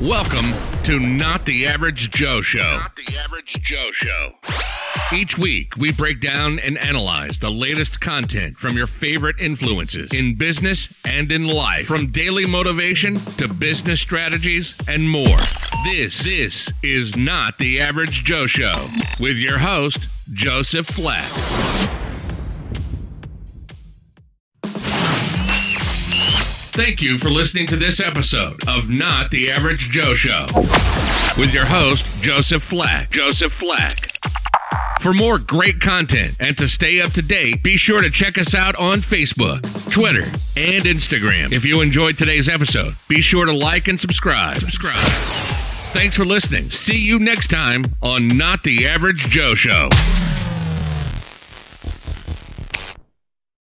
Welcome to Not the Average Joe Show. Not the average Joe Show. Each week, we break down and analyze the latest content from your favorite influences in business and in life, from daily motivation to business strategies and more. This, this is Not the Average Joe Show with your host, Joseph Flack. Thank you for listening to this episode of Not the Average Joe Show with your host, Joseph Flack. Joseph Flack. For more great content and to stay up to date, be sure to check us out on Facebook, Twitter, and Instagram. If you enjoyed today's episode, be sure to like and subscribe. Subscribe. Thanks for listening. See you next time on Not the Average Joe Show.